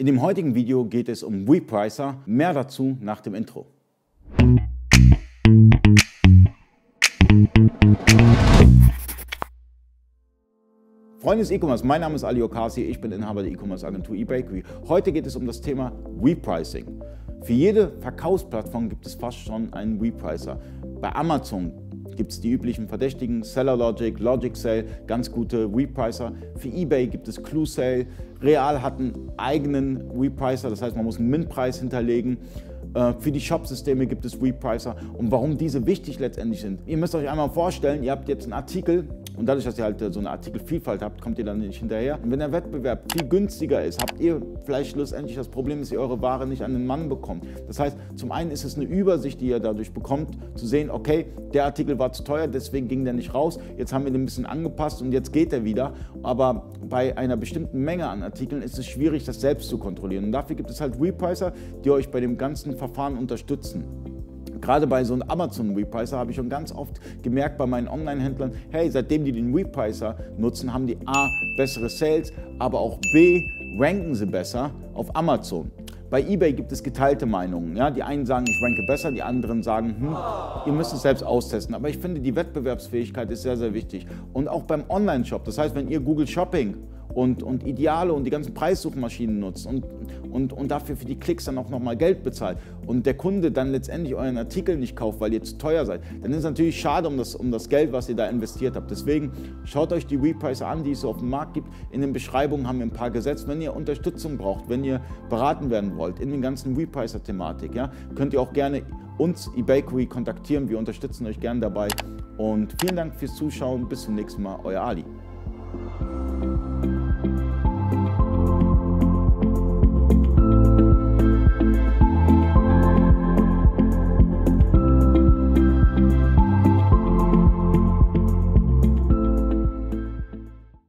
In dem heutigen Video geht es um WePricer. Mehr dazu nach dem Intro. Freunde des E-Commerce, mein Name ist Ali Okasi, ich bin Inhaber der E-Commerce Agentur eBakery. Heute geht es um das Thema WePricing. Für jede Verkaufsplattform gibt es fast schon einen WePricer. Bei Amazon gibt es die üblichen Verdächtigen, Seller Logic, Logic Sale, ganz gute WePricer. Für eBay gibt es Clue Sale. Real hat einen eigenen WePricer, das heißt, man muss einen Min-Preis hinterlegen. Äh, für die Shop-Systeme gibt es WePricer und warum diese wichtig letztendlich sind. Ihr müsst euch einmal vorstellen, ihr habt jetzt einen Artikel und dadurch, dass ihr halt äh, so eine Artikelvielfalt habt, kommt ihr dann nicht hinterher. Und wenn der Wettbewerb viel günstiger ist, habt ihr vielleicht schlussendlich das Problem, dass ihr eure Ware nicht an den Mann bekommt. Das heißt, zum einen ist es eine Übersicht, die ihr dadurch bekommt, zu sehen, okay, der Artikel war zu teuer, deswegen ging der nicht raus. Jetzt haben wir den ein bisschen angepasst und jetzt geht er wieder. Aber bei einer bestimmten Menge an Artikeln ist es schwierig, das selbst zu kontrollieren. Und dafür gibt es halt Repricer, die euch bei dem ganzen Verfahren unterstützen. Gerade bei so einem Amazon Repricer habe ich schon ganz oft gemerkt bei meinen Online-Händlern, hey, seitdem die den Repricer nutzen, haben die A, bessere Sales, aber auch B, ranken sie besser auf Amazon. Bei eBay gibt es geteilte Meinungen. Ja? Die einen sagen, ich ranke besser, die anderen sagen, hm, ihr müsst es selbst austesten. Aber ich finde, die Wettbewerbsfähigkeit ist sehr, sehr wichtig. Und auch beim Online-Shop. Das heißt, wenn ihr Google Shopping und, und Ideale und die ganzen Preissuchmaschinen nutzt und, und, und dafür für die Klicks dann auch nochmal Geld bezahlt und der Kunde dann letztendlich euren Artikel nicht kauft, weil ihr zu teuer seid, dann ist es natürlich schade um das, um das Geld, was ihr da investiert habt. Deswegen schaut euch die Repricer an, die es so auf dem Markt gibt. In den Beschreibungen haben wir ein paar gesetzt. Wenn ihr Unterstützung braucht, wenn ihr beraten werden wollt in den ganzen Repricer-Thematik, ja, könnt ihr auch gerne uns, eBakery, kontaktieren. Wir unterstützen euch gerne dabei. Und vielen Dank fürs Zuschauen. Bis zum nächsten Mal. Euer Ali.